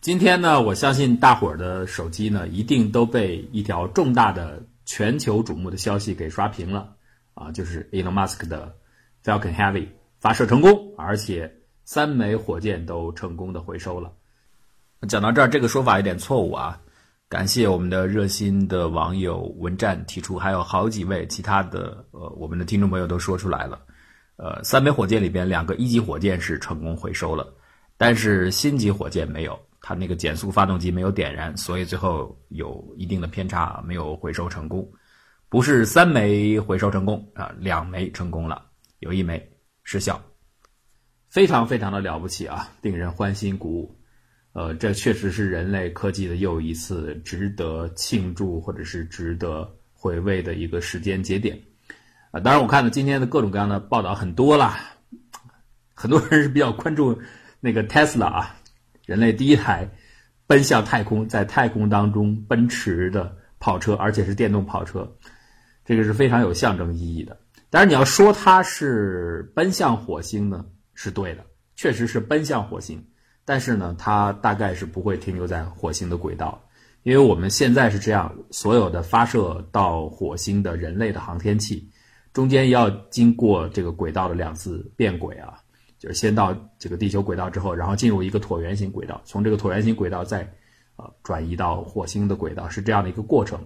今天呢，我相信大伙儿的手机呢，一定都被一条重大的全球瞩目的消息给刷屏了啊，就是 Elon Musk 的 Falcon Heavy 发射成功，而且三枚火箭都成功的回收了。讲到这儿，这个说法有点错误啊。感谢我们的热心的网友文战提出，还有好几位其他的呃，我们的听众朋友都说出来了。呃，三枚火箭里边，两个一级火箭是成功回收了，但是星级火箭没有。它那个减速发动机没有点燃，所以最后有一定的偏差，没有回收成功。不是三枚回收成功啊，两枚成功了，有一枚失效，非常非常的了不起啊，令人欢欣鼓舞。呃，这确实是人类科技的又一次值得庆祝或者是值得回味的一个时间节点啊。当然，我看到今天的各种各样的报道很多啦，很多人是比较关注那个 Tesla 啊。人类第一台奔向太空，在太空当中奔驰的跑车，而且是电动跑车，这个是非常有象征意义的。但是你要说它是奔向火星呢，是对的，确实是奔向火星。但是呢，它大概是不会停留在火星的轨道，因为我们现在是这样，所有的发射到火星的人类的航天器，中间要经过这个轨道的两次变轨啊。就是先到这个地球轨道之后，然后进入一个椭圆形轨道，从这个椭圆形轨道再，呃，转移到火星的轨道，是这样的一个过程。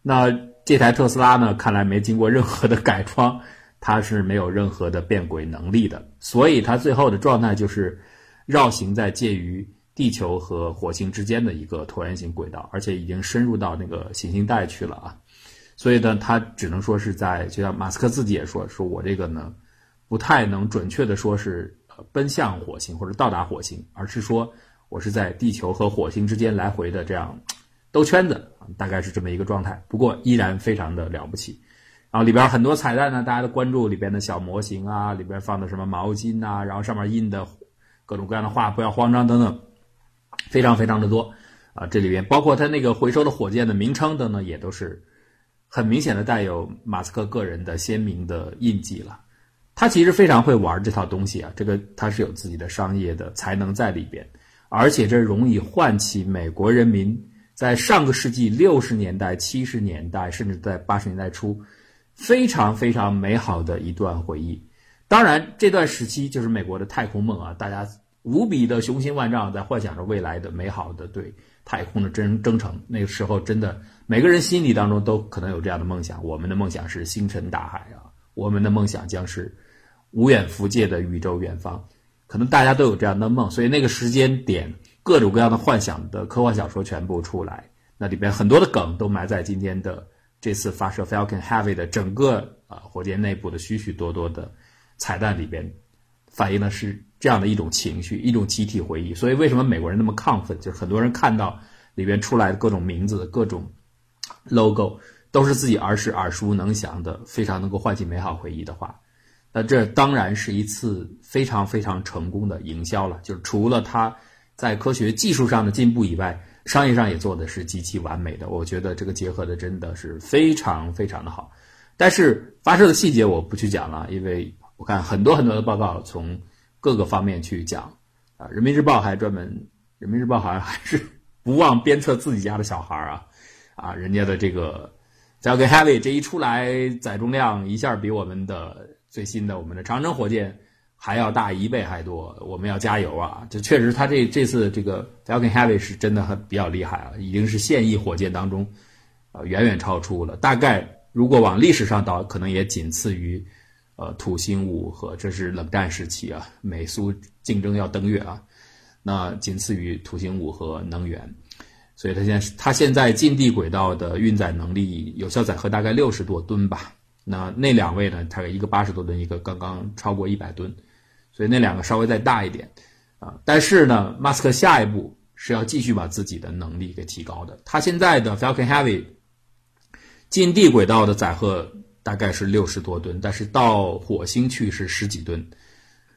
那这台特斯拉呢，看来没经过任何的改装，它是没有任何的变轨能力的，所以它最后的状态就是绕行在介于地球和火星之间的一个椭圆形轨道，而且已经深入到那个行星带去了啊。所以呢，它只能说是在，就像马斯克自己也说，说我这个呢。不太能准确的说是奔向火星或者到达火星，而是说我是在地球和火星之间来回的这样兜圈子，大概是这么一个状态。不过依然非常的了不起。然后里边很多彩蛋呢，大家都关注里边的小模型啊，里边放的什么毛巾呐，然后上面印的各种各样的话，不要慌张等等，非常非常的多啊。这里边包括它那个回收的火箭的名称等等，也都是很明显的带有马斯克个人的鲜明的印记了。他其实非常会玩这套东西啊，这个他是有自己的商业的才能在里边，而且这容易唤起美国人民在上个世纪六十年代、七十年代，甚至在八十年代初非常非常美好的一段回忆。当然，这段时期就是美国的太空梦啊，大家无比的雄心万丈，在幻想着未来的美好的对太空的征征程。那个时候，真的每个人心里当中都可能有这样的梦想。我们的梦想是星辰大海啊，我们的梦想将是。无远弗届的宇宙远方，可能大家都有这样的梦，所以那个时间点，各种各样的幻想的科幻小说全部出来，那里边很多的梗都埋在今天的这次发射 Falcon Heavy 的整个啊火箭内部的许许多多的彩蛋里边，反映的是这样的一种情绪，一种集体回忆。所以为什么美国人那么亢奋？就是很多人看到里边出来的各种名字、各种 logo，都是自己儿时耳熟能详的，非常能够唤起美好回忆的话。那这当然是一次非常非常成功的营销了，就是除了它在科学技术上的进步以外，商业上也做的是极其完美的。我觉得这个结合的真的是非常非常的好。但是发射的细节我不去讲了，因为我看很多很多的报告从各个方面去讲啊，《人民日报》还专门，《人民日报》好像还是 不忘鞭策自己家的小孩啊啊，人家的这个交给 Heavy 这一出来，载重量一下比我们的。最新的我们的长征火箭还要大一倍还多，我们要加油啊！这确实，它这这次这个 Falcon Heavy 是真的很比较厉害啊，已经是现役火箭当中，呃，远远超出了。大概如果往历史上倒，可能也仅次于，呃，土星五和这是冷战时期啊，美苏竞争要登月啊，那仅次于土星五和能源。所以它现在它现在近地轨道的运载能力，有效载荷大概六十多吨吧。那那两位呢？他一个八十多吨，一个刚刚超过一百吨，所以那两个稍微再大一点，啊，但是呢，马斯克下一步是要继续把自己的能力给提高的。他现在的 Falcon Heavy 近地轨道的载荷大概是六十多吨，但是到火星去是十几吨。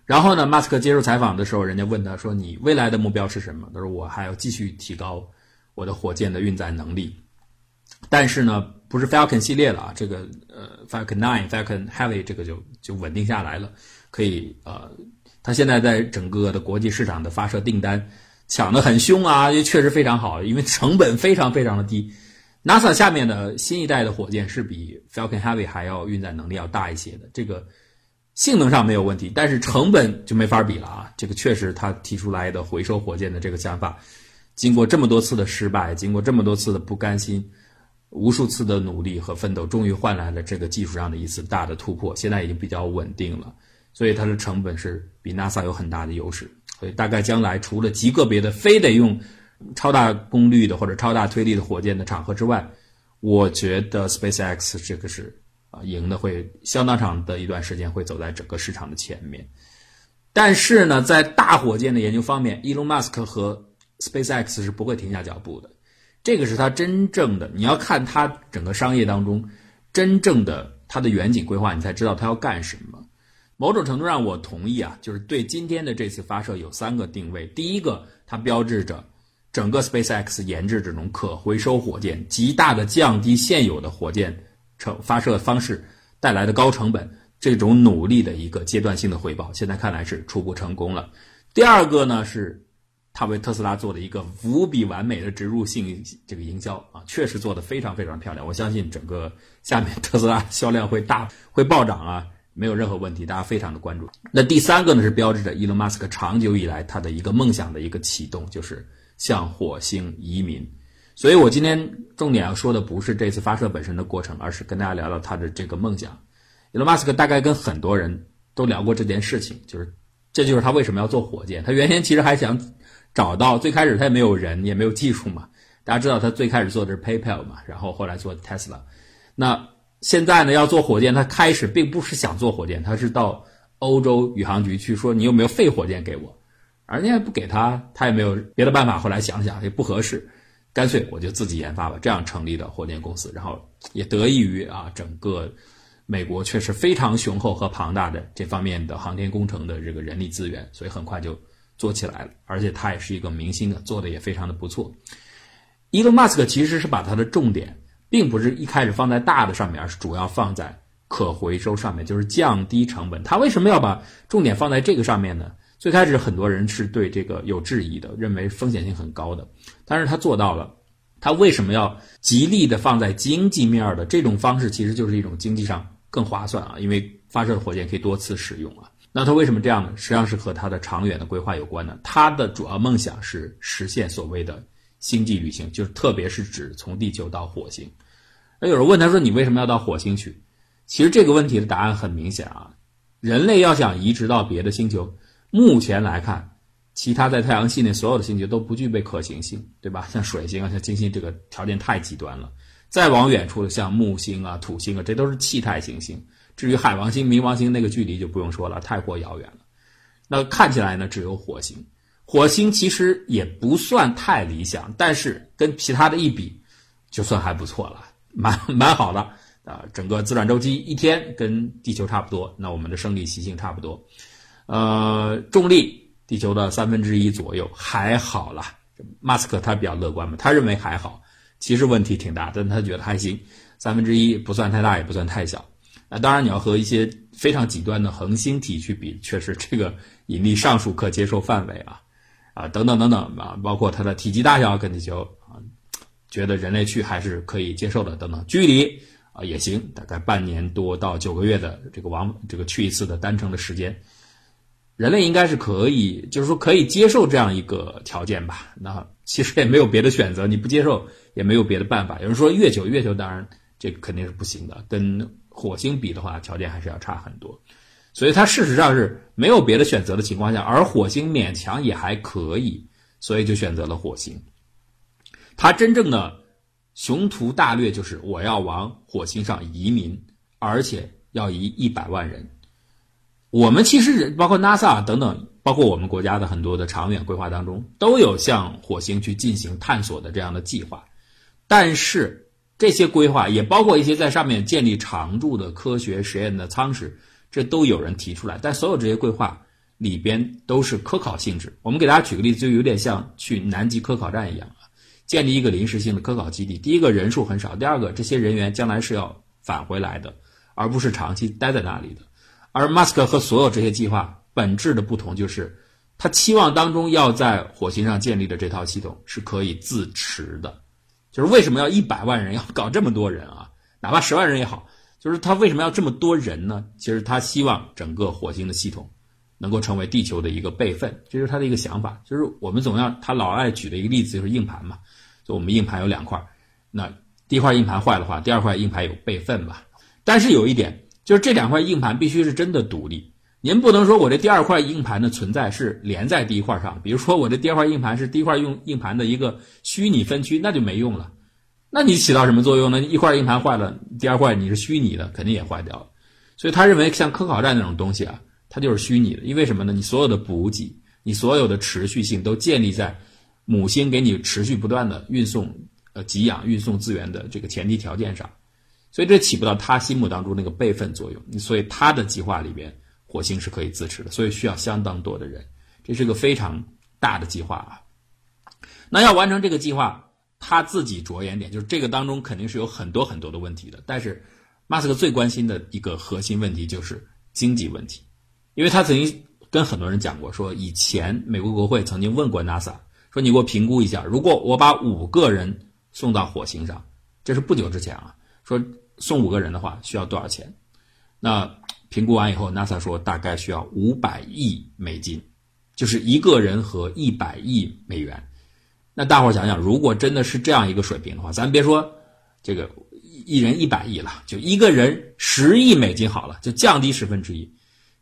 然后呢，马斯克接受采访的时候，人家问他说：“你未来的目标是什么？”他说：“我还要继续提高我的火箭的运载能力。”但是呢，不是 Falcon 系列了啊，这个呃 Falcon Nine、Falcon Heavy 这个就就稳定下来了，可以呃，它现在在整个的国际市场的发射订单，抢得很凶啊，也确实非常好，因为成本非常非常的低。NASA 下面的新一代的火箭是比 Falcon Heavy 还要运载能力要大一些的，这个性能上没有问题，但是成本就没法比了啊！这个确实他提出来的回收火箭的这个想法，经过这么多次的失败，经过这么多次的不甘心，无数次的努力和奋斗，终于换来了这个技术上的一次大的突破，现在已经比较稳定了，所以它的成本是比 NASA 有很大的优势，所以大概将来除了极个别的非得用。超大功率的或者超大推力的火箭的场合之外，我觉得 SpaceX 这个是啊赢的会相当长的一段时间会走在整个市场的前面。但是呢，在大火箭的研究方面，Elon Musk 和 SpaceX 是不会停下脚步的。这个是他真正的，你要看他整个商业当中真正的他的远景规划，你才知道他要干什么。某种程度上，我同意啊，就是对今天的这次发射有三个定位。第一个，它标志着。整个 SpaceX 研制这种可回收火箭，极大的降低现有的火箭成发射方式带来的高成本，这种努力的一个阶段性的回报，现在看来是初步成功了。第二个呢，是他为特斯拉做的一个无比完美的植入性这个营销啊，确实做的非常非常漂亮。我相信整个下面特斯拉销量会大会暴涨啊，没有任何问题，大家非常的关注。那第三个呢，是标志着伊隆马斯克长久以来他的一个梦想的一个启动，就是。向火星移民，所以我今天重点要说的不是这次发射本身的过程，而是跟大家聊聊他的这个梦想。伊隆马斯克大概跟很多人都聊过这件事情，就是这就是他为什么要做火箭。他原先其实还想找到，最开始他也没有人，也没有技术嘛。大家知道他最开始做的是 PayPal 嘛，然后后来做 Tesla。那现在呢要做火箭，他开始并不是想做火箭，他是到欧洲宇航局去说你有没有废火箭给我。人家不给他，他也没有别的办法。后来想想也不合适，干脆我就自己研发吧。这样成立的火箭公司，然后也得益于啊，整个美国确实非常雄厚和庞大的这方面的航天工程的这个人力资源，所以很快就做起来了。而且他也是一个明星的，做的也非常的不错。伊隆马斯克其实是把他的重点，并不是一开始放在大的上面，而是主要放在可回收上面，就是降低成本。他为什么要把重点放在这个上面呢？最开始很多人是对这个有质疑的，认为风险性很高的，但是他做到了。他为什么要极力的放在经济面的这种方式，其实就是一种经济上更划算啊，因为发射的火箭可以多次使用啊。那他为什么这样呢？实际上是和他的长远的规划有关的。他的主要梦想是实现所谓的星际旅行，就是特别是指从地球到火星。那有人问他说：“你为什么要到火星去？”其实这个问题的答案很明显啊，人类要想移植到别的星球。目前来看，其他在太阳系内所有的星球都不具备可行性，对吧？像水星啊，像金星，这个条件太极端了。再往远处的，像木星啊、土星啊，这都是气态行星。至于海王星、冥王星，那个距离就不用说了，太过遥远了。那看起来呢，只有火星。火星其实也不算太理想，但是跟其他的一比，就算还不错了，蛮蛮好的啊。整个自转周期一天跟地球差不多，那我们的生理习性差不多。呃，重力地球的三分之一左右还好了。马斯克他比较乐观嘛，他认为还好。其实问题挺大，但他觉得还行，三分之一不算太大，也不算太小。那当然，你要和一些非常极端的恒星体去比，确实这个引力尚属可接受范围啊啊等等等等啊，包括它的体积大小跟地球啊，觉得人类去还是可以接受的等等。距离啊也行，大概半年多到九个月的这个往这个去一次的单程的时间。人类应该是可以，就是说可以接受这样一个条件吧。那其实也没有别的选择，你不接受也没有别的办法。有人说月球，月球当然这个肯定是不行的，跟火星比的话，条件还是要差很多。所以它事实上是没有别的选择的情况下，而火星勉强也还可以，所以就选择了火星。它真正的雄图大略就是我要往火星上移民，而且要移一百万人。我们其实包括 NASA 等等，包括我们国家的很多的长远规划当中，都有向火星去进行探索的这样的计划。但是这些规划也包括一些在上面建立常驻的科学实验的舱室，这都有人提出来。但所有这些规划里边都是科考性质。我们给大家举个例子，就有点像去南极科考站一样啊，建立一个临时性的科考基地。第一个人数很少，第二个这些人员将来是要返回来的，而不是长期待在那里的。而马斯克和所有这些计划本质的不同就是，他期望当中要在火星上建立的这套系统是可以自持的。就是为什么要一百万人要搞这么多人啊？哪怕十万人也好，就是他为什么要这么多人呢？其实他希望整个火星的系统能够成为地球的一个备份，这是他的一个想法。就是我们总要他老爱举的一个例子就是硬盘嘛，就我们硬盘有两块，那第一块硬盘坏的话，第二块硬盘有备份吧。但是有一点，就是这两块硬盘必须是真的独立，您不能说我这第二块硬盘的存在是连在第一块上，比如说我这第二块硬盘是第一块用硬盘的一个虚拟分区，那就没用了。那你起到什么作用呢？一块硬盘坏了，第二块你是虚拟的，肯定也坏掉了。所以他认为像科考站那种东西啊，它就是虚拟的。因为什么呢？你所有的补给，你所有的持续性都建立在母星给你持续不断的运送呃给养、运送资源的这个前提条件上，所以这起不到他心目当中那个备份作用。所以他的计划里边，火星是可以自持的，所以需要相当多的人，这是个非常大的计划啊。那要完成这个计划。他自己着眼点就是这个当中肯定是有很多很多的问题的，但是马斯克最关心的一个核心问题就是经济问题，因为他曾经跟很多人讲过，说以前美国国会曾经问过 NASA，说你给我评估一下，如果我把五个人送到火星上，这是不久之前啊，说送五个人的话需要多少钱？那评估完以后，NASA 说大概需要五百亿美金，就是一个人和一百亿美元。那大伙儿想想，如果真的是这样一个水平的话，咱别说这个一人一百亿了，就一个人十亿美金好了，就降低十分之一。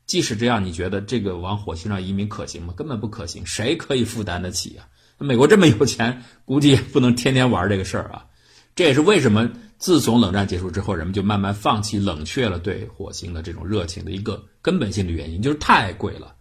即使这样，你觉得这个往火星上移民可行吗？根本不可行，谁可以负担得起啊？美国这么有钱，估计也不能天天玩这个事儿啊。这也是为什么自从冷战结束之后，人们就慢慢放弃、冷却了对火星的这种热情的一个根本性的原因，就是太贵了。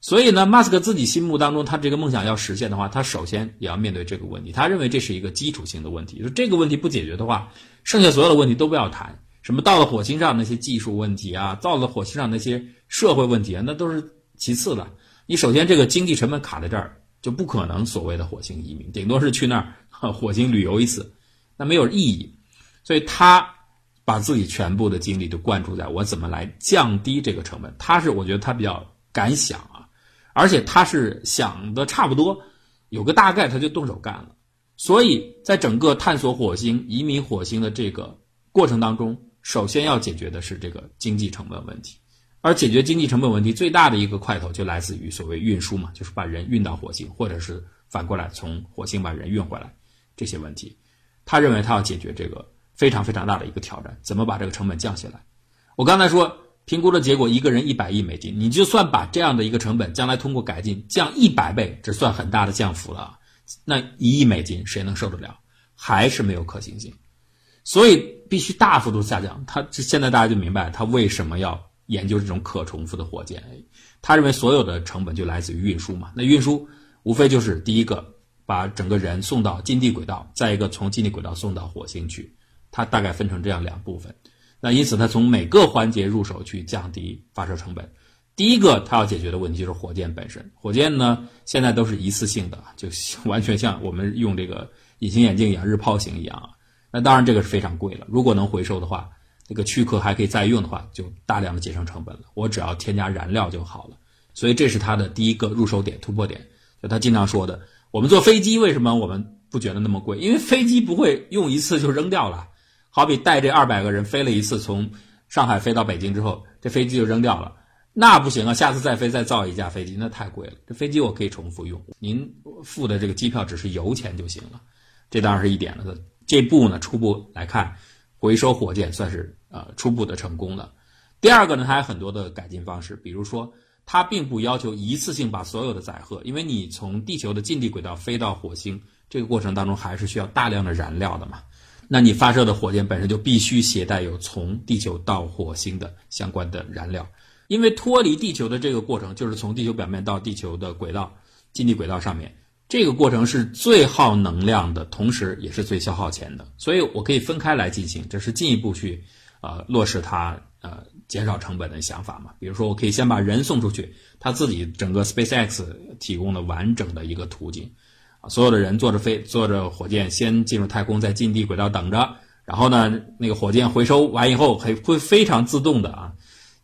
所以呢，马斯克自己心目当中，他这个梦想要实现的话，他首先也要面对这个问题。他认为这是一个基础性的问题，就这个问题不解决的话，剩下所有的问题都不要谈。什么到了火星上那些技术问题啊，到了火星上那些社会问题啊，那都是其次的。你首先这个经济成本卡在这儿，就不可能所谓的火星移民，顶多是去那儿火星旅游一次，那没有意义。所以他把自己全部的精力都灌注在我怎么来降低这个成本。他是我觉得他比较敢想啊。而且他是想的差不多，有个大概，他就动手干了。所以在整个探索火星、移民火星的这个过程当中，首先要解决的是这个经济成本问题。而解决经济成本问题最大的一个块头，就来自于所谓运输嘛，就是把人运到火星，或者是反过来从火星把人运回来这些问题。他认为他要解决这个非常非常大的一个挑战，怎么把这个成本降下来？我刚才说。评估的结果，一个人一百亿美金，你就算把这样的一个成本，将来通过改进降一百倍，这算很大的降幅了。那一亿美金谁能受得了？还是没有可行性，所以必须大幅度下降。他现在大家就明白他为什么要研究这种可重复的火箭。他认为所有的成本就来自于运输嘛。那运输无非就是第一个把整个人送到近地轨道，再一个从近地轨道送到火星去。它大概分成这样两部分。那因此，它从每个环节入手去降低发射成本。第一个，它要解决的问题就是火箭本身。火箭呢，现在都是一次性的，就 完全像我们用这个隐形眼镜一样，日抛型一样啊。那当然，这个是非常贵了。如果能回收的话，这个躯壳还可以再用的话，就大量的节省成本了。我只要添加燃料就好了。所以，这是他的第一个入手点、突破点。就他经常说的，我们坐飞机为什么我们不觉得那么贵？因为飞机不会用一次就扔掉了。好比带这二百个人飞了一次，从上海飞到北京之后，这飞机就扔掉了，那不行啊！下次再飞再造一架飞机，那太贵了。这飞机我可以重复用，您付的这个机票只是油钱就行了，这当然是一点了。这步呢，初步来看，回收火箭算是呃初步的成功了。第二个呢，它有很多的改进方式，比如说，它并不要求一次性把所有的载荷，因为你从地球的近地轨道飞到火星，这个过程当中还是需要大量的燃料的嘛。那你发射的火箭本身就必须携带有从地球到火星的相关的燃料，因为脱离地球的这个过程就是从地球表面到地球的轨道、近地轨道上面，这个过程是最耗能量的，同时也是最消耗钱的。所以我可以分开来进行，这是进一步去呃落实它呃减少成本的想法嘛。比如说，我可以先把人送出去，他自己整个 SpaceX 提供了完整的一个途径。所有的人坐着飞，坐着火箭先进入太空，在近地轨道等着。然后呢，那个火箭回收完以后，会会非常自动的啊，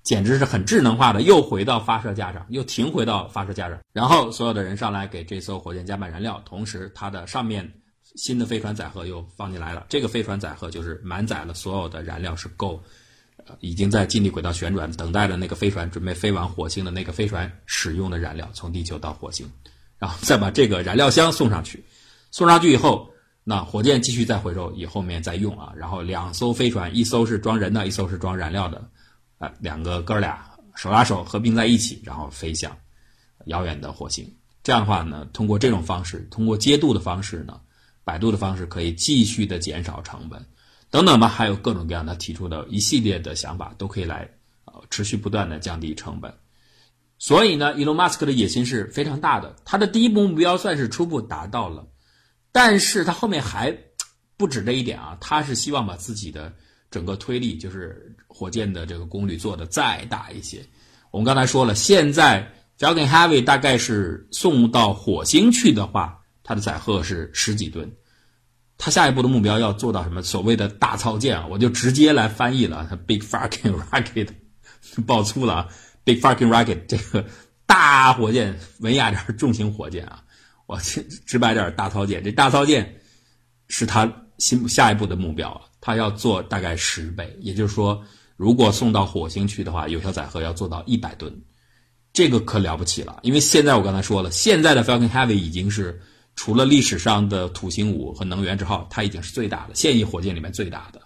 简直是很智能化的，又回到发射架上，又停回到发射架上，然后所有的人上来给这艘火箭加满燃料，同时它的上面新的飞船载荷又放进来了。这个飞船载荷就是满载了所有的燃料，是够，呃，已经在近地轨道旋转，等待的那个飞船准备飞往火星的那个飞船使用的燃料，从地球到火星，然后再把这个燃料箱送上去，送上去以后，那火箭继续再回收，以后面再用啊。然后两艘飞船，一艘是装人的，一艘是装燃料的。啊，两个哥俩手拉手合并在一起，然后飞向遥远的火星。这样的话呢，通过这种方式，通过接渡的方式呢，摆渡的方式可以继续的减少成本，等等吧，还有各种各样他提出的一系列的想法，都可以来呃持续不断的降低成本。所以呢，伊隆马斯克的野心是非常大的，他的第一步目标算是初步达到了，但是他后面还不止这一点啊，他是希望把自己的。整个推力就是火箭的这个功率做的再大一些。我们刚才说了，现在 Falcon Heavy 大概是送到火星去的话，它的载荷是十几吨。它下一步的目标要做到什么？所谓的大操舰啊，我就直接来翻译了，它 Big Fucking Rocket，爆粗了啊，Big Fucking Rocket 这个大火箭，文雅点重型火箭啊，我直白点大操舰。这大操舰是它新下一步的目标啊。它要做大概十倍，也就是说，如果送到火星去的话，有效载荷要做到一百吨，这个可了不起了。因为现在我刚才说了，现在的 Falcon Heavy 已经是除了历史上的土星五和能源之后，它已经是最大的现役火箭里面最大的。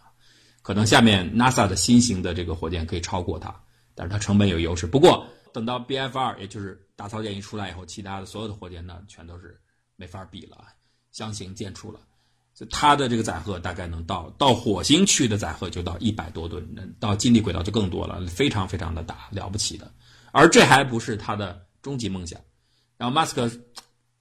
可能下面 NASA 的新型的这个火箭可以超过它，但是它成本有优势。不过等到 BF 二，也就是大操舰一出来以后，其他的所有的火箭呢，全都是没法比了，相形见绌了。它的这个载荷大概能到到火星去的载荷就到一百多吨，到近地轨道就更多了，非常非常的大，了不起的。而这还不是它的终极梦想。然后马斯克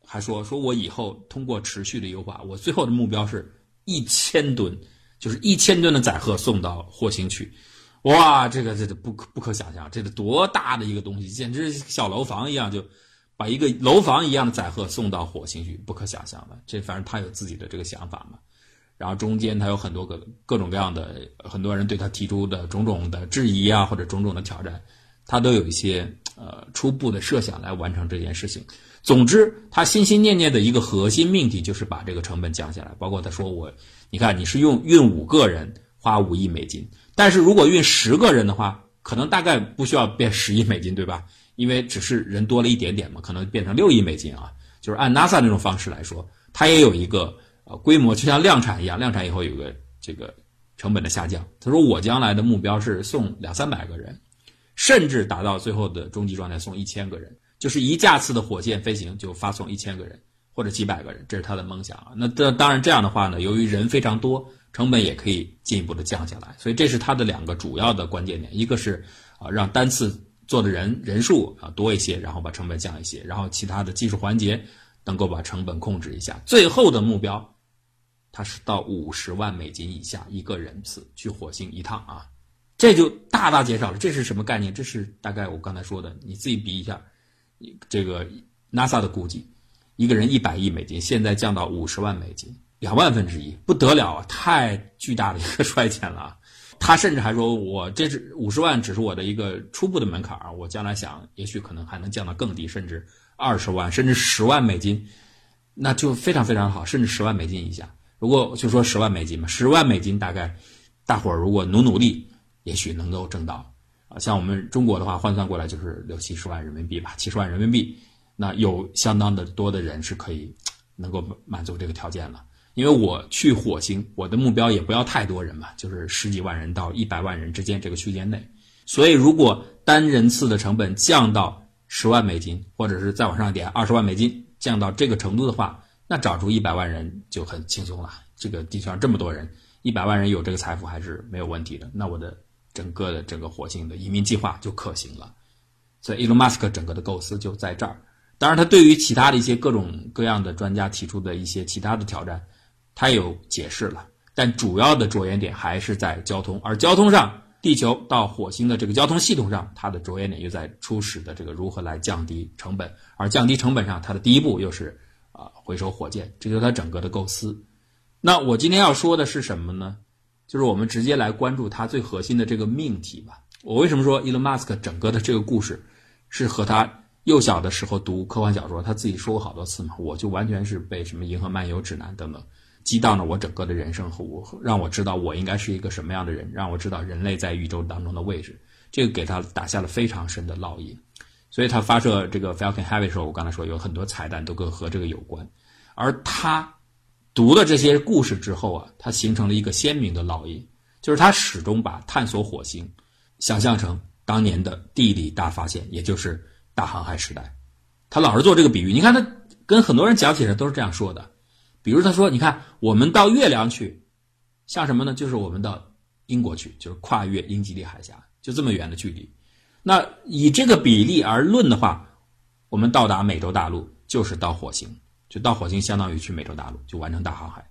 还说，说我以后通过持续的优化，我最后的目标是一千吨，就是一千吨的载荷送到火星去。哇，这个这个不可不可想象，这是多大的一个东西，简直小楼房一样就。把一个楼房一样的载荷送到火星去，不可想象的。这反正他有自己的这个想法嘛。然后中间他有很多个各种各样的，很多人对他提出的种种的质疑啊，或者种种的挑战，他都有一些呃初步的设想来完成这件事情。总之，他心心念念的一个核心命题就是把这个成本降下来。包括他说我，你看你是用运五个人花五亿美金，但是如果运十个人的话，可能大概不需要变十亿美金，对吧？因为只是人多了一点点嘛，可能变成六亿美金啊。就是按 NASA 那种方式来说，它也有一个呃规模，就像量产一样，量产以后有个这个成本的下降。他说我将来的目标是送两三百个人，甚至达到最后的终极状态送一千个人，就是一架次的火箭飞行就发送一千个人或者几百个人，这是他的梦想啊。那这当然这样的话呢，由于人非常多，成本也可以进一步的降下来。所以这是它的两个主要的关键点，一个是啊让单次。做的人人数啊多一些，然后把成本降一些，然后其他的技术环节能够把成本控制一下。最后的目标，它是到五十万美金以下一个人次去火星一趟啊，这就大大减少了。这是什么概念？这是大概我刚才说的，你自己比一下，这个 NASA 的估计，一个人一百亿美金，现在降到五十万美金，两万分之一，不得了啊！太巨大的一个 衰减了。他甚至还说：“我这是五十万，只是我的一个初步的门槛儿。我将来想，也许可能还能降到更低，甚至二十万，甚至十万美金，那就非常非常好。甚至十万美金以下，如果就说十万美金嘛，十万美金大概大伙儿如果努努力，也许能够挣到啊。像我们中国的话，换算过来就是六七十万人民币吧，七十万人民币，那有相当的多的人是可以 能够满足这个条件了。”因为我去火星，我的目标也不要太多人嘛，就是十几万人到一百万人之间这个区间内。所以，如果单人次的成本降到十万美金，或者是再往上一点二十万美金，降到这个程度的话，那找出一百万人就很轻松了。这个地球上这么多人，一百万人有这个财富还是没有问题的。那我的整个的整个火星的移民计划就可行了。所以，伊隆马斯克整个的构思就在这儿。当然，他对于其他的一些各种各样的专家提出的一些其他的挑战。他有解释了，但主要的着眼点还是在交通，而交通上，地球到火星的这个交通系统上，它的着眼点又在初始的这个如何来降低成本，而降低成本上，它的第一步又是啊回收火箭，这就是它整个的构思。那我今天要说的是什么呢？就是我们直接来关注它最核心的这个命题吧。我为什么说 Elon Musk 整个的这个故事是和他幼小的时候读科幻小说，他自己说过好多次嘛？我就完全是被什么《银河漫游指南》等等激荡了我整个的人生和我，让我知道我应该是一个什么样的人，让我知道人类在宇宙当中的位置。这个给他打下了非常深的烙印。所以他发射这个 Falcon Heavy 的时候，我刚才说有很多彩蛋都跟和这个有关。而他读了这些故事之后啊，他形成了一个鲜明的烙印，就是他始终把探索火星想象成当年的地理大发现，也就是大航海时代。他老是做这个比喻，你看他跟很多人讲起来都是这样说的。比如他说：“你看，我们到月亮去，像什么呢？就是我们到英国去，就是跨越英吉利海峡，就这么远的距离。那以这个比例而论的话，我们到达美洲大陆就是到火星。”就到火星，相当于去美洲大陆，就完成大航海，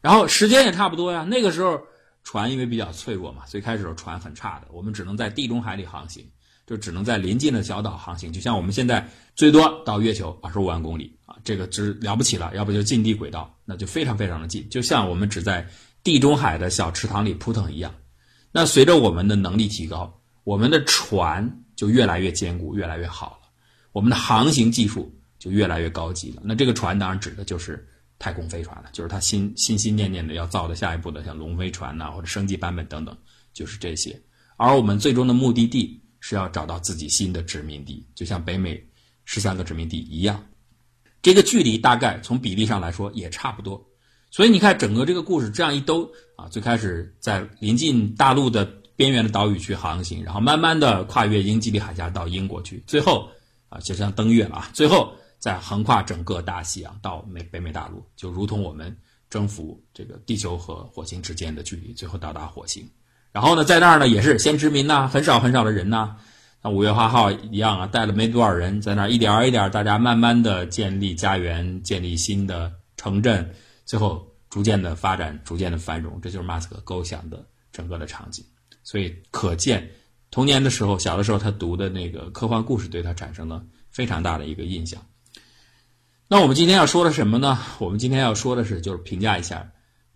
然后时间也差不多呀。那个时候船因为比较脆弱嘛，最开始船很差的，我们只能在地中海里航行，就只能在临近的小岛航行。就像我们现在最多到月球二十五万公里啊，这个只了不起了。要不就近地轨道，那就非常非常的近，就像我们只在地中海的小池塘里扑腾一样。那随着我们的能力提高，我们的船就越来越坚固，越来越好了。我们的航行技术。就越来越高级了。那这个船当然指的就是太空飞船了，就是他心心心念念的要造的下一步的，像龙飞船呐，或者升级版本等等，就是这些。而我们最终的目的地是要找到自己新的殖民地，就像北美十三个殖民地一样。这个距离大概从比例上来说也差不多。所以你看，整个这个故事这样一兜啊，最开始在临近大陆的边缘的岛屿去航行，然后慢慢的跨越英吉利海峡到英国去，最后啊，就像登月了啊，最后。再横跨整个大西洋到美北美大陆，就如同我们征服这个地球和火星之间的距离，最后到达火星。然后呢，在那儿呢也是先殖民呐，很少很少的人呐，像五月花号一样啊，带了没多少人，在那儿一点一点，大家慢慢的建立家园，建立新的城镇，最后逐渐的发展，逐渐的繁荣。这就是马斯克构想的整个的场景。所以可见，童年的时候，小的时候他读的那个科幻故事，对他产生了非常大的一个印象。那我们今天要说的什么呢？我们今天要说的是，就是评价一下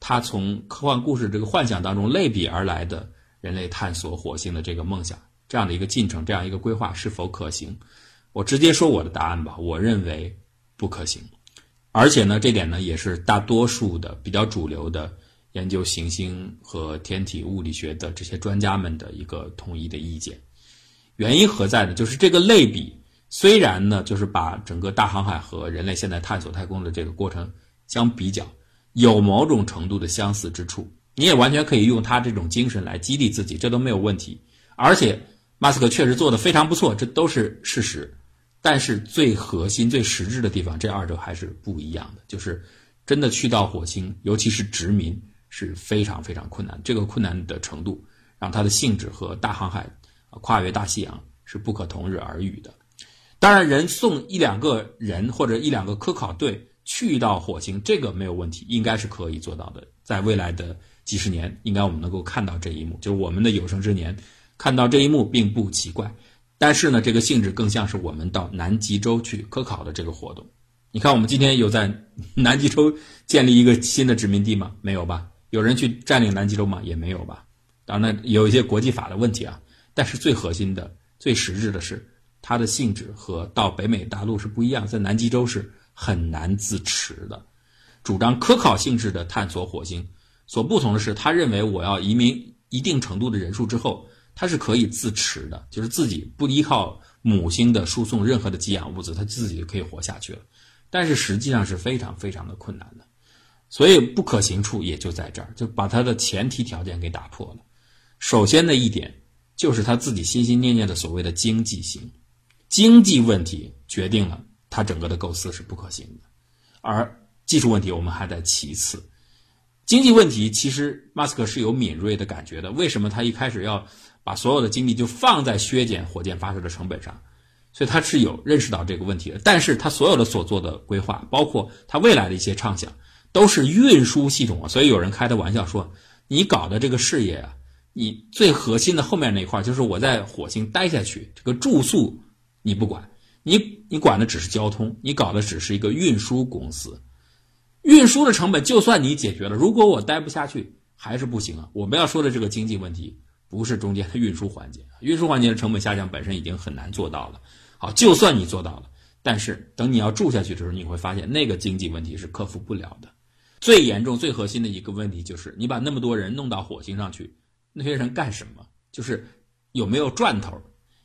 他从科幻故事这个幻想当中类比而来的人类探索火星的这个梦想，这样的一个进程，这样一个规划是否可行？我直接说我的答案吧，我认为不可行。而且呢，这点呢也是大多数的比较主流的研究行星和天体物理学的这些专家们的一个统一的意见。原因何在呢？就是这个类比。虽然呢，就是把整个大航海和人类现在探索太空的这个过程相比较，有某种程度的相似之处，你也完全可以用他这种精神来激励自己，这都没有问题。而且，马斯克确实做的非常不错，这都是事实。但是最核心、最实质的地方，这二者还是不一样的。就是真的去到火星，尤其是殖民，是非常非常困难。这个困难的程度，让它的性质和大航海、跨越大西洋是不可同日而语的。当然，人送一两个人或者一两个科考队去到火星，这个没有问题，应该是可以做到的。在未来的几十年，应该我们能够看到这一幕，就是我们的有生之年看到这一幕并不奇怪。但是呢，这个性质更像是我们到南极洲去科考的这个活动。你看，我们今天有在 南极洲建立一个新的殖民地吗？没有吧？有人去占领南极洲吗？也没有吧？当然，有一些国际法的问题啊。但是最核心的、最实质的是。它的性质和到北美大陆是不一样，在南极洲是很难自持的。主张科考性质的探索火星，所不同的是，他认为我要移民一定程度的人数之后，他是可以自持的，就是自己不依靠母星的输送任何的给养物资，他自己就可以活下去了。但是实际上是非常非常的困难的，所以不可行处也就在这儿，就把它的前提条件给打破了。首先的一点就是他自己心心念念的所谓的经济性。经济问题决定了他整个的构思是不可行的，而技术问题我们还在其次。经济问题其实马斯克是有敏锐的感觉的，为什么他一开始要把所有的精力就放在削减火箭发射的成本上？所以他是有认识到这个问题的。但是他所有的所做的规划，包括他未来的一些畅想，都是运输系统啊。所以有人开的玩笑说：“你搞的这个事业啊，你最核心的后面那一块就是我在火星待下去，这个住宿。”你不管，你你管的只是交通，你搞的只是一个运输公司，运输的成本就算你解决了，如果我待不下去还是不行啊。我们要说的这个经济问题，不是中间的运输环节。运输环节的成本下降本身已经很难做到了。好，就算你做到了，但是等你要住下去的时候，你会发现那个经济问题是克服不了的。最严重、最核心的一个问题就是，你把那么多人弄到火星上去，那些人干什么？就是有没有赚头？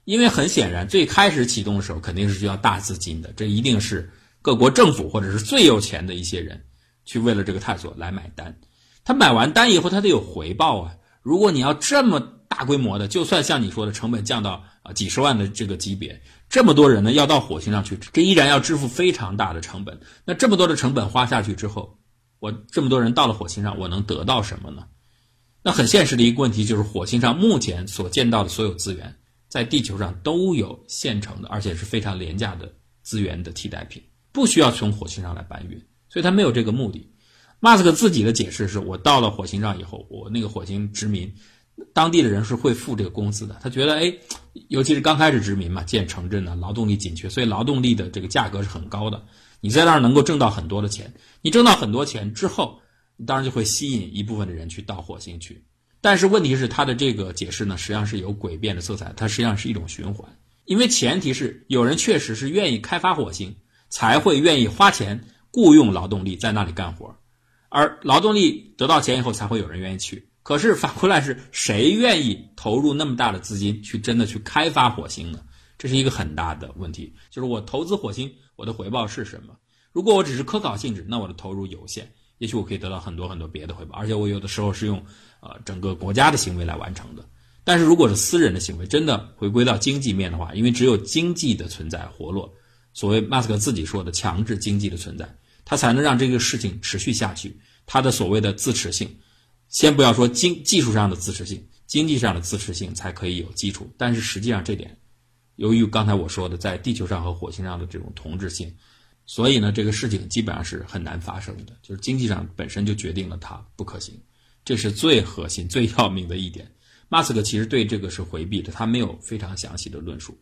因为很显然，最开始启动的时候肯定是需要大资金的，这一定是各国政府或者是最有钱的一些人去为了这个探索来买单。他买完单以后，他得有回报啊！如果你要这么大规模的，就算像你说的成本降到啊几十万的这个级别，这么多人呢要到火星上去，这依然要支付非常大的成本。那这么多的成本花下去之后，我这么多人到了火星上，我能得到什么呢？那很现实的一个问题就是，火星上目前所见到的所有资源，在地球上都有现成的，而且是非常廉价的资源的替代品，不需要从火星上来搬运，所以他没有这个目的。马斯克自己的解释是：我到了火星上以后，我那个火星殖民，当地的人是会付这个工资的。他觉得，哎，尤其是刚开始殖民嘛，建城镇呢，劳动力紧缺，所以劳动力的这个价格是很高的。你在那儿能够挣到很多的钱，你挣到很多钱之后，你当然就会吸引一部分的人去到火星去。但是问题是，他的这个解释呢，实际上是有诡辩的色彩，它实际上是一种循环。因为前提是有人确实是愿意开发火星，才会愿意花钱雇佣劳动力在那里干活，而劳动力得到钱以后，才会有人愿意去。可是反过来是谁愿意投入那么大的资金去真的去开发火星呢？这是一个很大的问题，就是我投资火星。我的回报是什么？如果我只是科考性质，那我的投入有限，也许我可以得到很多很多别的回报，而且我有的时候是用呃整个国家的行为来完成的。但是如果是私人的行为，真的回归到经济面的话，因为只有经济的存在活络，所谓马斯克自己说的强制经济的存在，它才能让这个事情持续下去。它的所谓的自持性，先不要说经技术上的自持性，经济上的自持性才可以有基础。但是实际上这点。由于刚才我说的在地球上和火星上的这种同质性，所以呢，这个事情基本上是很难发生的。就是经济上本身就决定了它不可行，这是最核心、最要命的一点。马斯克其实对这个是回避的，他没有非常详细的论述。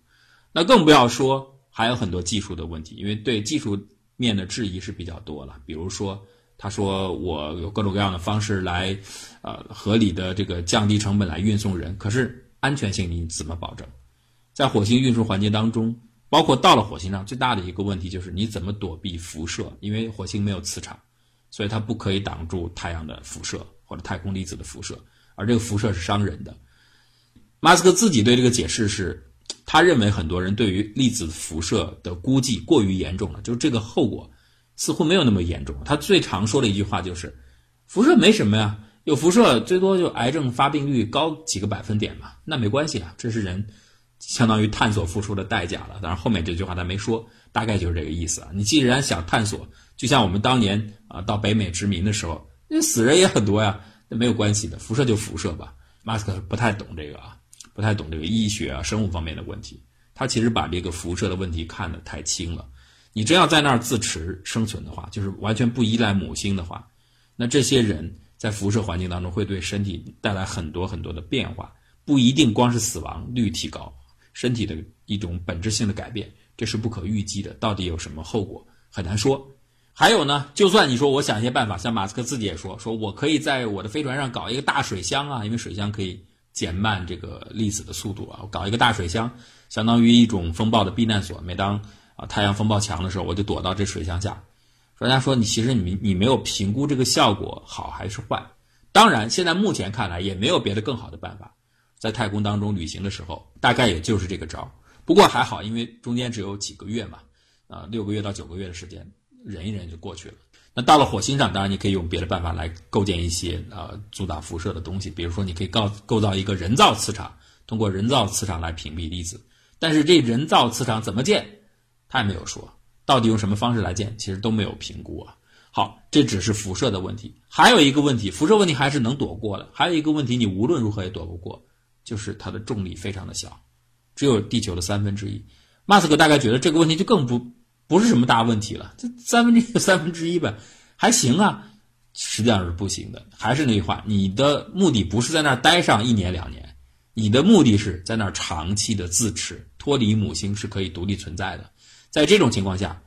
那更不要说还有很多技术的问题，因为对技术面的质疑是比较多了。比如说，他说我有各种各样的方式来，呃，合理的这个降低成本来运送人，可是安全性你怎么保证？在火星运输环节当中，包括到了火星上，最大的一个问题就是你怎么躲避辐射？因为火星没有磁场，所以它不可以挡住太阳的辐射或者太空粒子的辐射，而这个辐射是伤人的。马斯克自己对这个解释是，他认为很多人对于粒子辐射的估计过于严重了，就是这个后果似乎没有那么严重。他最常说的一句话就是，辐射没什么呀，有辐射最多就癌症发病率高几个百分点嘛，那没关系啊，这是人。相当于探索付出的代价了，当然后面这句话他没说，大概就是这个意思啊。你既然想探索，就像我们当年啊到北美殖民的时候，那死人也很多呀，那没有关系的，辐射就辐射吧。马斯克不太懂这个啊，不太懂这个医学啊、生物方面的问题，他其实把这个辐射的问题看得太轻了。你真要在那儿自持生存的话，就是完全不依赖母星的话，那这些人在辐射环境当中会对身体带来很多很多的变化，不一定光是死亡率提高。身体的一种本质性的改变，这是不可预计的。到底有什么后果，很难说。还有呢，就算你说我想一些办法，像马斯克自己也说，说我可以在我的飞船上搞一个大水箱啊，因为水箱可以减慢这个粒子的速度啊。我搞一个大水箱，相当于一种风暴的避难所。每当啊太阳风暴强的时候，我就躲到这水箱下。专家说，你其实你你没有评估这个效果好还是坏。当然，现在目前看来也没有别的更好的办法。在太空当中旅行的时候，大概也就是这个招不过还好，因为中间只有几个月嘛，啊，六个月到九个月的时间，忍一忍就过去了。那到了火星上，当然你可以用别的办法来构建一些呃阻挡辐射的东西，比如说你可以构构造一个人造磁场，通过人造磁场来屏蔽粒子。但是这人造磁场怎么建，他也没有说，到底用什么方式来建，其实都没有评估啊。好，这只是辐射的问题，还有一个问题，辐射问题还是能躲过的。还有一个问题，你无论如何也躲不过。就是它的重力非常的小，只有地球的三分之一。马斯克大概觉得这个问题就更不不是什么大问题了，这三分之一三分之一呗，还行啊。实际上是不行的。还是那句话，你的目的不是在那儿待上一年两年，你的目的是在那儿长期的自持，脱离母星是可以独立存在的。在这种情况下，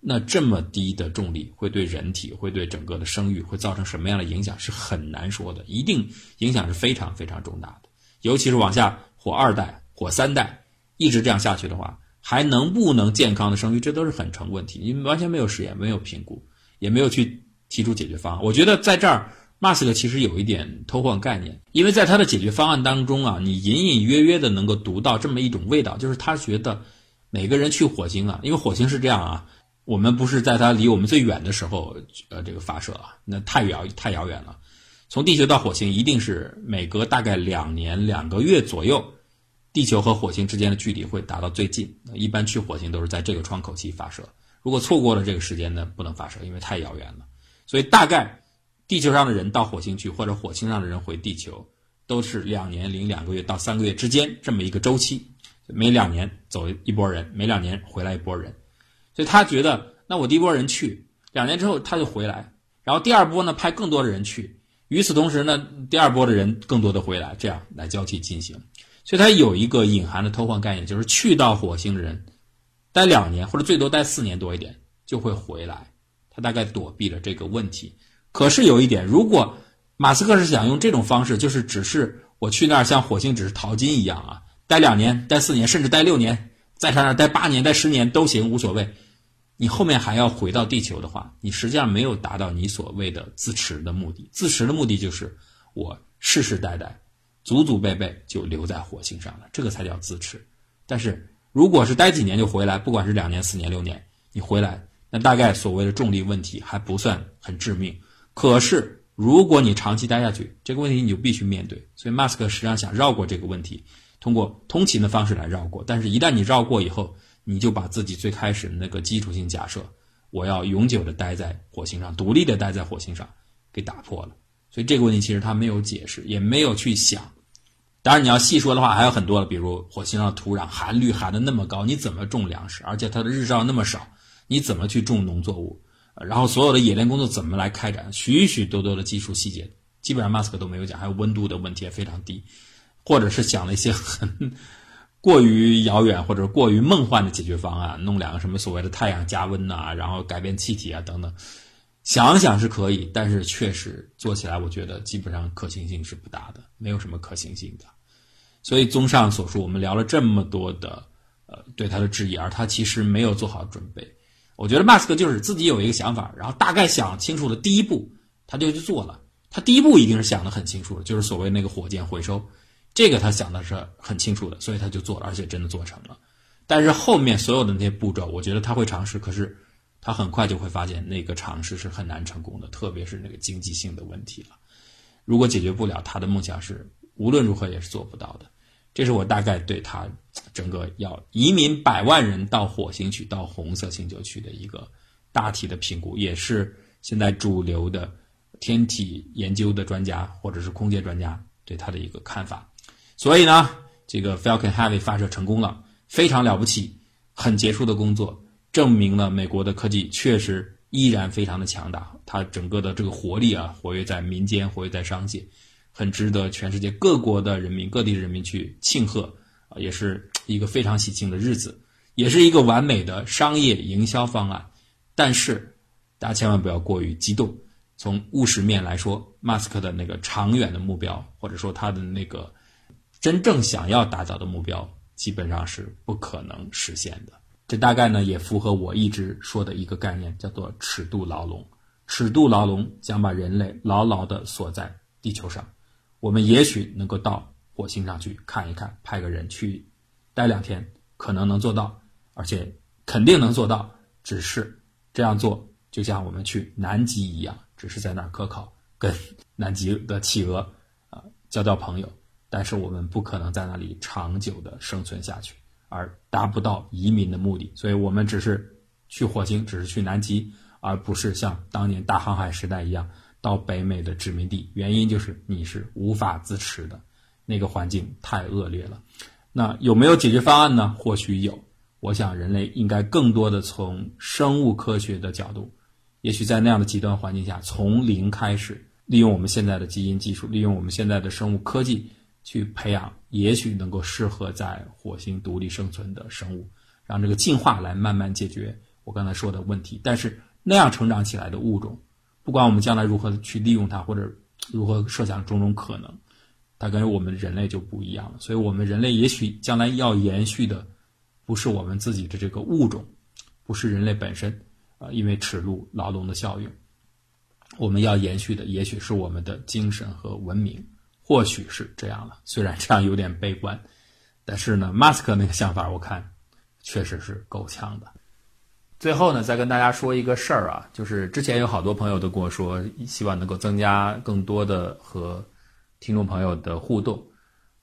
那这么低的重力会对人体、会对整个的生育会造成什么样的影响是很难说的，一定影响是非常非常重大的。尤其是往下火二代、火三代，一直这样下去的话，还能不能健康的生育，这都是很成问题。因为完全没有实验，没有评估，也没有去提出解决方案。我觉得在这儿，马斯克其实有一点偷换概念，因为在他的解决方案当中啊，你隐隐约约的能够读到这么一种味道，就是他觉得每个人去火星啊，因为火星是这样啊。我们不是在它离我们最远的时候，呃，这个发射啊，那太遥太遥远了。从地球到火星，一定是每隔大概两年两个月左右，地球和火星之间的距离会达到最近。一般去火星都是在这个窗口期发射。如果错过了这个时间呢，不能发射，因为太遥远了。所以大概地球上的人到火星去，或者火星上的人回地球，都是两年零两个月到三个月之间这么一个周期。每两年走一波人，每两年回来一波人。所以他觉得，那我第一波人去，两年之后他就回来，然后第二波呢派更多的人去，与此同时呢，第二波的人更多的回来，这样来交替进行。所以他有一个隐含的偷换概念，就是去到火星人，待两年或者最多待四年多一点就会回来。他大概躲避了这个问题。可是有一点，如果马斯克是想用这种方式，就是只是我去那儿像火星只是淘金一样啊，待两年、待四年，甚至待六年，在他那儿待八年、待十年都行，无所谓。你后面还要回到地球的话，你实际上没有达到你所谓的自持的目的。自持的目的就是我世世代代、祖祖辈辈就留在火星上了，这个才叫自持。但是如果是待几年就回来，不管是两年、四年、六年，你回来，那大概所谓的重力问题还不算很致命。可是如果你长期待下去，这个问题你就必须面对。所以马斯克实际上想绕过这个问题，通过通勤的方式来绕过。但是，一旦你绕过以后，你就把自己最开始的那个基础性假设，我要永久的待在火星上，独立的待在火星上，给打破了。所以这个问题其实他没有解释，也没有去想。当然你要细说的话还有很多了，比如火星上土壤含氯含的那么高，你怎么种粮食？而且它的日照那么少，你怎么去种农作物？然后所有的冶炼工作怎么来开展？许许多多的技术细节，基本上马斯克都没有讲。还有温度的问题也非常低，或者是想了一些很。过于遥远或者过于梦幻的解决方案，弄两个什么所谓的太阳加温呐，然后改变气体啊等等，想想是可以，但是确实做起来，我觉得基本上可行性是不大的，没有什么可行性的。所以综上所述，我们聊了这么多的呃对他的质疑，而他其实没有做好准备。我觉得马斯克就是自己有一个想法，然后大概想清楚了第一步，他就去做了。他第一步一定是想的很清楚的，就是所谓那个火箭回收。这个他想的是很清楚的，所以他就做了，而且真的做成了。但是后面所有的那些步骤，我觉得他会尝试，可是他很快就会发现那个尝试是很难成功的，特别是那个经济性的问题了。如果解决不了，他的梦想是无论如何也是做不到的。这是我大概对他整个要移民百万人到火星去，到红色星球去的一个大体的评估，也是现在主流的天体研究的专家或者是空间专家对他的一个看法。所以呢，这个 Falcon Heavy 发射成功了，非常了不起，很杰出的工作，证明了美国的科技确实依然非常的强大，它整个的这个活力啊，活跃在民间，活跃在商界，很值得全世界各国的人民、各地人民去庆贺啊，也是一个非常喜庆的日子，也是一个完美的商业营销方案。但是，大家千万不要过于激动。从务实面来说，马斯克的那个长远的目标，或者说他的那个。真正想要达到的目标，基本上是不可能实现的。这大概呢，也符合我一直说的一个概念，叫做尺度牢笼。尺度牢笼将把人类牢牢地锁在地球上。我们也许能够到火星上去看一看，派个人去待两天，可能能做到，而且肯定能做到。只是这样做，就像我们去南极一样，只是在那儿科考，跟南极的企鹅啊交交朋友。但是我们不可能在那里长久的生存下去，而达不到移民的目的，所以我们只是去火星，只是去南极，而不是像当年大航海时代一样到北美的殖民地。原因就是你是无法自持的，那个环境太恶劣了。那有没有解决方案呢？或许有。我想人类应该更多的从生物科学的角度，也许在那样的极端环境下，从零开始，利用我们现在的基因技术，利用我们现在的生物科技。去培养，也许能够适合在火星独立生存的生物，让这个进化来慢慢解决我刚才说的问题。但是那样成长起来的物种，不管我们将来如何去利用它，或者如何设想种种可能，它跟我们人类就不一样了。所以，我们人类也许将来要延续的，不是我们自己的这个物种，不是人类本身，啊，因为耻辱劳动的效应，我们要延续的，也许是我们的精神和文明，或许是这样了。虽然这样有点悲观，但是呢，马斯克那个想法，我看确实是够呛的。最后呢，再跟大家说一个事儿啊，就是之前有好多朋友都跟我说，希望能够增加更多的和听众朋友的互动。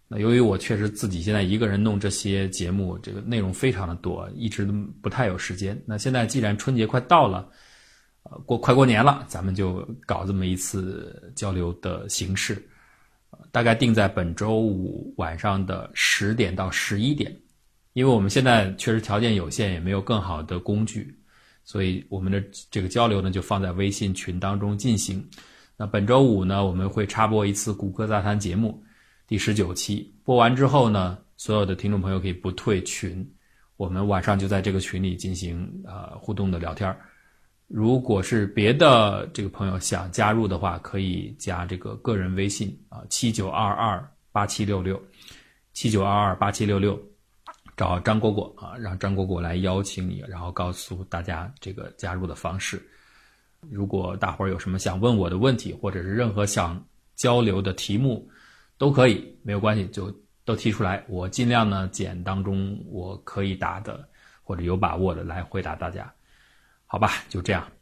那由于我确实自己现在一个人弄这些节目，这个内容非常的多，一直不太有时间。那现在既然春节快到了，呃，过快过年了，咱们就搞这么一次交流的形式，大概定在本周五晚上的十点到十一点。因为我们现在确实条件有限，也没有更好的工具，所以我们的这个交流呢，就放在微信群当中进行。那本周五呢，我们会插播一次《谷歌杂谈》节目，第十九期播完之后呢，所有的听众朋友可以不退群，我们晚上就在这个群里进行呃互动的聊天儿如果是别的这个朋友想加入的话，可以加这个个人微信啊，七九二二八七六六，七九二二八七六六。找张果果啊，让张果果来邀请你，然后告诉大家这个加入的方式。如果大伙儿有什么想问我的问题，或者是任何想交流的题目，都可以，没有关系，就都提出来。我尽量呢，简当中我可以答的或者有把握的来回答大家。好吧，就这样。